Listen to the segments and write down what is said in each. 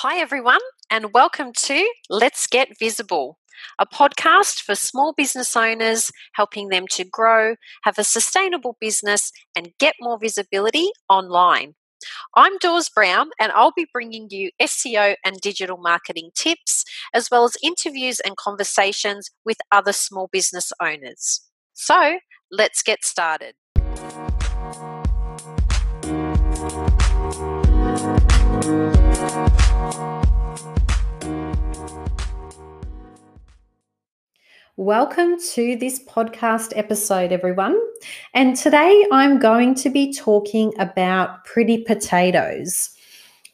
Hi, everyone, and welcome to Let's Get Visible, a podcast for small business owners, helping them to grow, have a sustainable business, and get more visibility online. I'm Dawes Brown, and I'll be bringing you SEO and digital marketing tips, as well as interviews and conversations with other small business owners. So, let's get started. Welcome to this podcast episode, everyone. And today I'm going to be talking about pretty potatoes.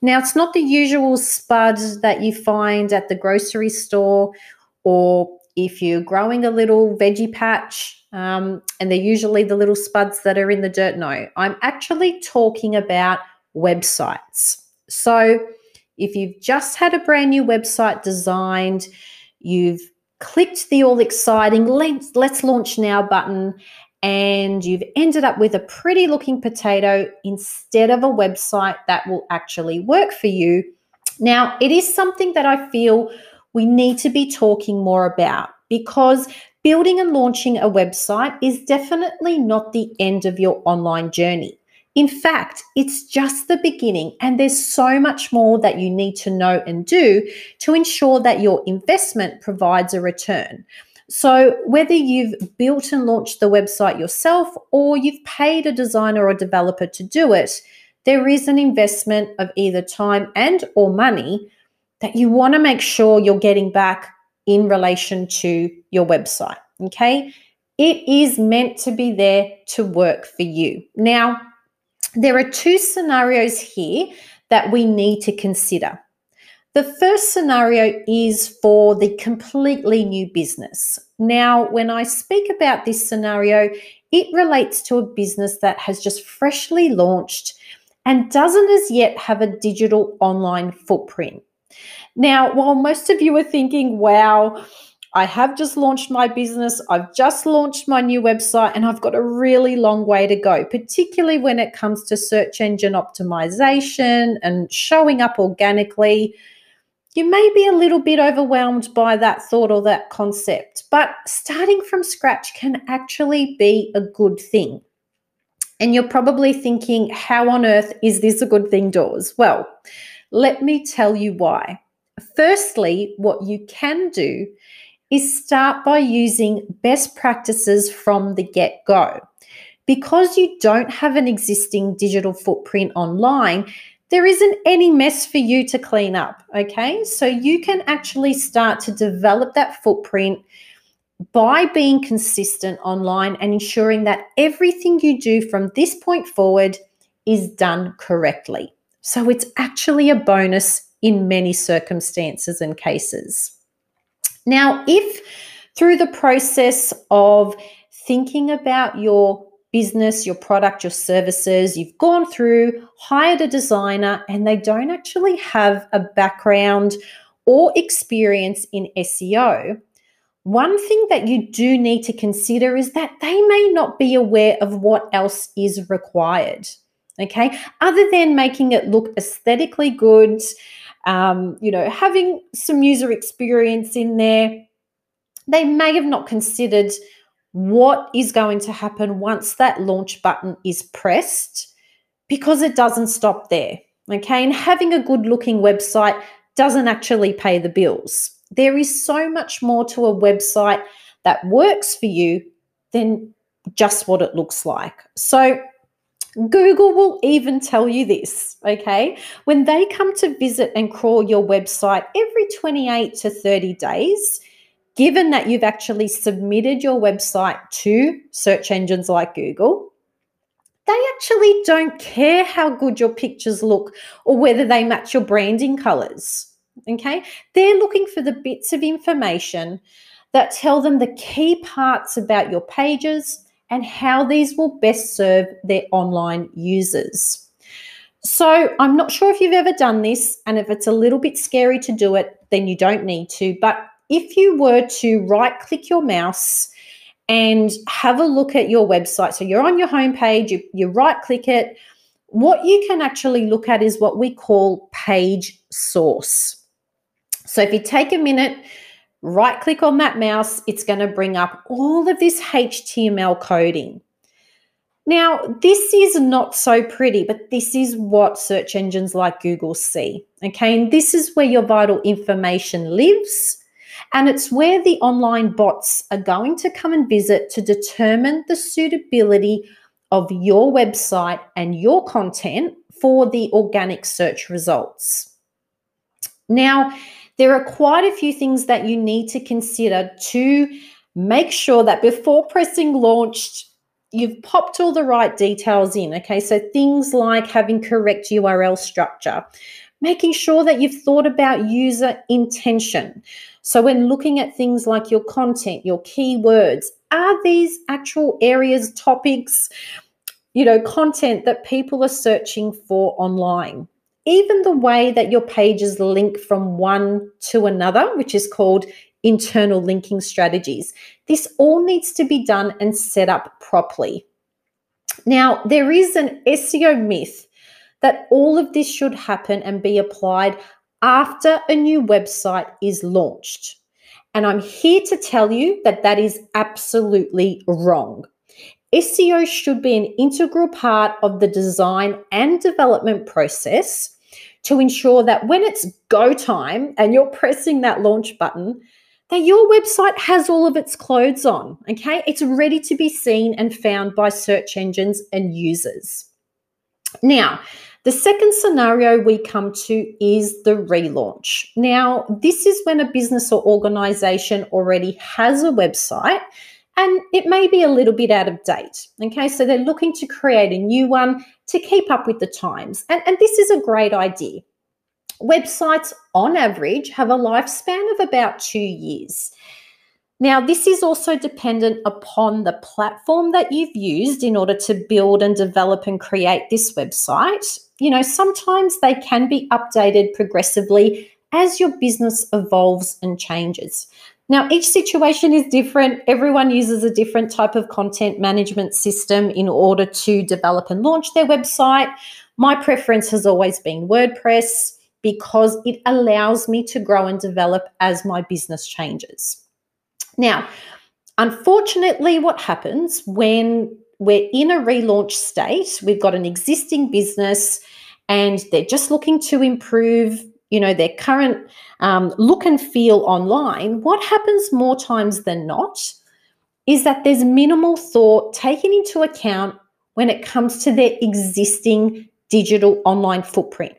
Now, it's not the usual spud that you find at the grocery store, or if you're growing a little veggie patch, um, and they're usually the little spuds that are in the dirt. No, I'm actually talking about websites. So, if you've just had a brand new website designed, you've clicked the all exciting let's, let's launch now button and you've ended up with a pretty looking potato instead of a website that will actually work for you. Now, it is something that I feel we need to be talking more about because building and launching a website is definitely not the end of your online journey. In fact, it's just the beginning, and there's so much more that you need to know and do to ensure that your investment provides a return. So, whether you've built and launched the website yourself or you've paid a designer or developer to do it, there is an investment of either time and or money that you want to make sure you're getting back in relation to your website, okay? It is meant to be there to work for you. Now, there are two scenarios here that we need to consider. The first scenario is for the completely new business. Now, when I speak about this scenario, it relates to a business that has just freshly launched and doesn't as yet have a digital online footprint. Now, while most of you are thinking, wow, I have just launched my business. I've just launched my new website and I've got a really long way to go, particularly when it comes to search engine optimization and showing up organically. You may be a little bit overwhelmed by that thought or that concept, but starting from scratch can actually be a good thing. And you're probably thinking, how on earth is this a good thing, Dawes? Well, let me tell you why. Firstly, what you can do is start by using best practices from the get go. Because you don't have an existing digital footprint online, there isn't any mess for you to clean up. Okay. So you can actually start to develop that footprint by being consistent online and ensuring that everything you do from this point forward is done correctly. So it's actually a bonus in many circumstances and cases. Now, if through the process of thinking about your business, your product, your services, you've gone through, hired a designer, and they don't actually have a background or experience in SEO, one thing that you do need to consider is that they may not be aware of what else is required. Okay, other than making it look aesthetically good um, you know, having some user experience in there. They may have not considered what is going to happen once that launch button is pressed because it doesn't stop there. Okay. And having a good looking website doesn't actually pay the bills. There is so much more to a website that works for you than just what it looks like. So, Google will even tell you this, okay? When they come to visit and crawl your website every 28 to 30 days, given that you've actually submitted your website to search engines like Google, they actually don't care how good your pictures look or whether they match your branding colors. Okay? They're looking for the bits of information that tell them the key parts about your pages and how these will best serve their online users. So, I'm not sure if you've ever done this, and if it's a little bit scary to do it, then you don't need to. But if you were to right click your mouse and have a look at your website, so you're on your homepage, you, you right click it, what you can actually look at is what we call page source. So if you take a minute, right click on that mouse, it's going to bring up all of this HTML coding. Now, this is not so pretty, but this is what search engines like Google see. Okay, and this is where your vital information lives. And it's where the online bots are going to come and visit to determine the suitability of your website and your content for the organic search results. Now, there are quite a few things that you need to consider to make sure that before pressing launched, you've popped all the right details in. Okay, so things like having correct URL structure, making sure that you've thought about user intention. So, when looking at things like your content, your keywords, are these actual areas, topics, you know, content that people are searching for online? Even the way that your pages link from one to another, which is called internal linking strategies. This all needs to be done and set up properly. Now, there is an SEO myth that all of this should happen and be applied after a new website is launched. And I'm here to tell you that that is absolutely wrong. SEO should be an integral part of the design and development process to ensure that when it's go time and you're pressing that launch button, that your website has all of its clothes on, okay? It's ready to be seen and found by search engines and users. Now, the second scenario we come to is the relaunch. Now, this is when a business or organization already has a website and it may be a little bit out of date. Okay, so they're looking to create a new one to keep up with the times. And, and this is a great idea. Websites, on average, have a lifespan of about two years. Now, this is also dependent upon the platform that you've used in order to build and develop and create this website. You know, sometimes they can be updated progressively as your business evolves and changes. Now, each situation is different. Everyone uses a different type of content management system in order to develop and launch their website. My preference has always been WordPress because it allows me to grow and develop as my business changes. Now, unfortunately, what happens when we're in a relaunch state, we've got an existing business and they're just looking to improve you know their current um, look and feel online what happens more times than not is that there's minimal thought taken into account when it comes to their existing digital online footprint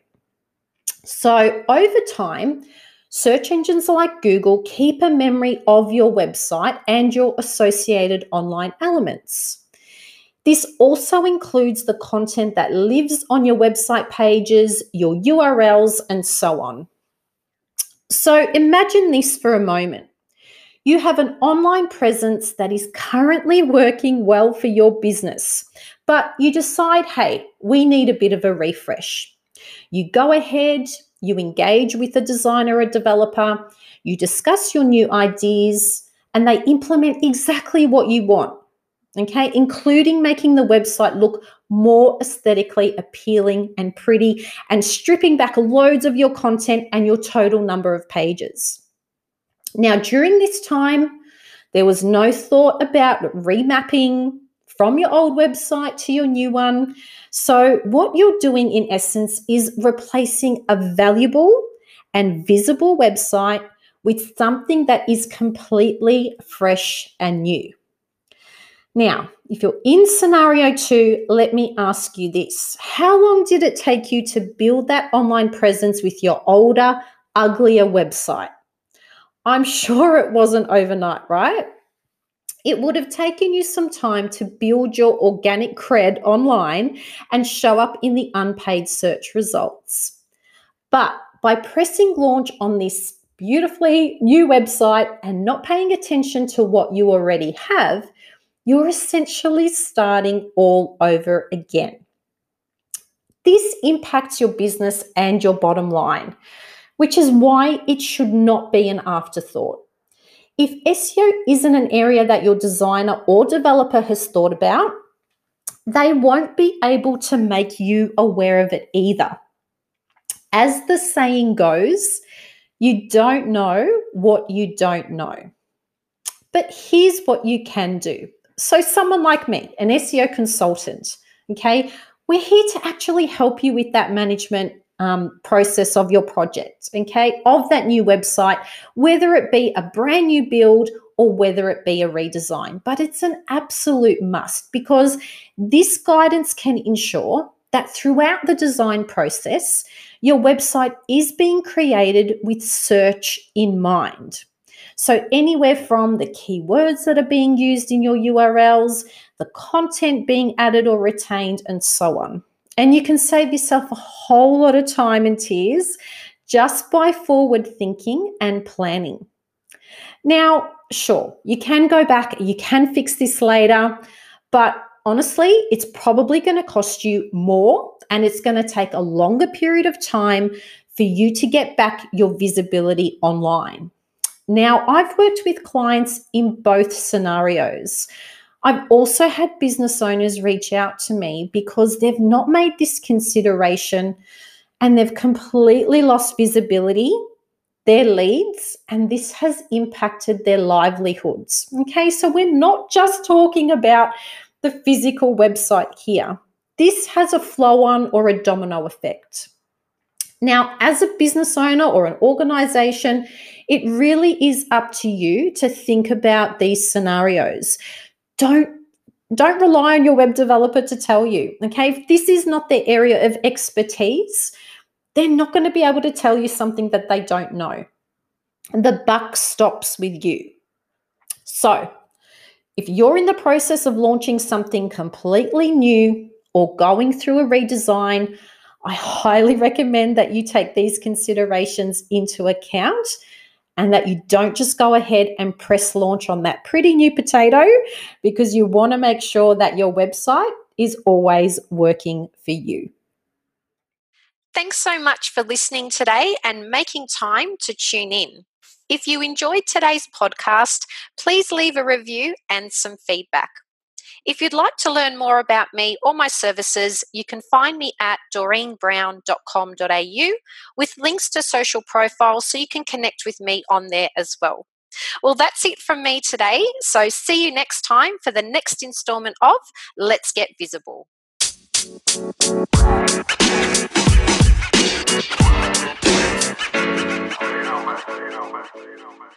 so, over time, search engines like Google keep a memory of your website and your associated online elements. This also includes the content that lives on your website pages, your URLs, and so on. So, imagine this for a moment. You have an online presence that is currently working well for your business, but you decide, hey, we need a bit of a refresh. You go ahead, you engage with a designer or developer, you discuss your new ideas, and they implement exactly what you want. Okay, including making the website look more aesthetically appealing and pretty, and stripping back loads of your content and your total number of pages. Now, during this time, there was no thought about remapping, from your old website to your new one. So, what you're doing in essence is replacing a valuable and visible website with something that is completely fresh and new. Now, if you're in scenario two, let me ask you this How long did it take you to build that online presence with your older, uglier website? I'm sure it wasn't overnight, right? it would have taken you some time to build your organic cred online and show up in the unpaid search results. But by pressing launch on this beautifully new website and not paying attention to what you already have, you're essentially starting all over again. This impacts your business and your bottom line, which is why it should not be an afterthought. If SEO isn't an area that your designer or developer has thought about, they won't be able to make you aware of it either. As the saying goes, you don't know what you don't know. But here's what you can do. So, someone like me, an SEO consultant, okay, we're here to actually help you with that management um, process of your project, okay, of that new website, whether it be a brand new build or whether it be a redesign. But it's an absolute must because this guidance can ensure that throughout the design process, your website is being created with search in mind. So, anywhere from the keywords that are being used in your URLs, the content being added or retained, and so on. And you can save yourself a whole lot of time and tears just by forward thinking and planning. Now, sure, you can go back, you can fix this later, but honestly, it's probably going to cost you more and it's going to take a longer period of time for you to get back your visibility online. Now, I've worked with clients in both scenarios. I've also had business owners reach out to me because they've not made this consideration and they've completely lost visibility, their leads, and this has impacted their livelihoods. Okay, so we're not just talking about the physical website here. This has a flow on or a domino effect. Now, as a business owner or an organization, it really is up to you to think about these scenarios. Don't don't rely on your web developer to tell you. Okay, if this is not their area of expertise, they're not going to be able to tell you something that they don't know. The buck stops with you. So, if you're in the process of launching something completely new or going through a redesign, I highly recommend that you take these considerations into account and that you don't just go ahead and press launch on that pretty new potato because you want to make sure that your website is always working for you. Thanks so much for listening today and making time to tune in. If you enjoyed today's podcast, please leave a review and some feedback. If you'd like to learn more about me or my services, you can find me at doreenbrown.com.au with links to social profiles so you can connect with me on there as well. Well, that's it from me today. So, see you next time for the next installment of Let's Get Visible. You know, man. You know, man.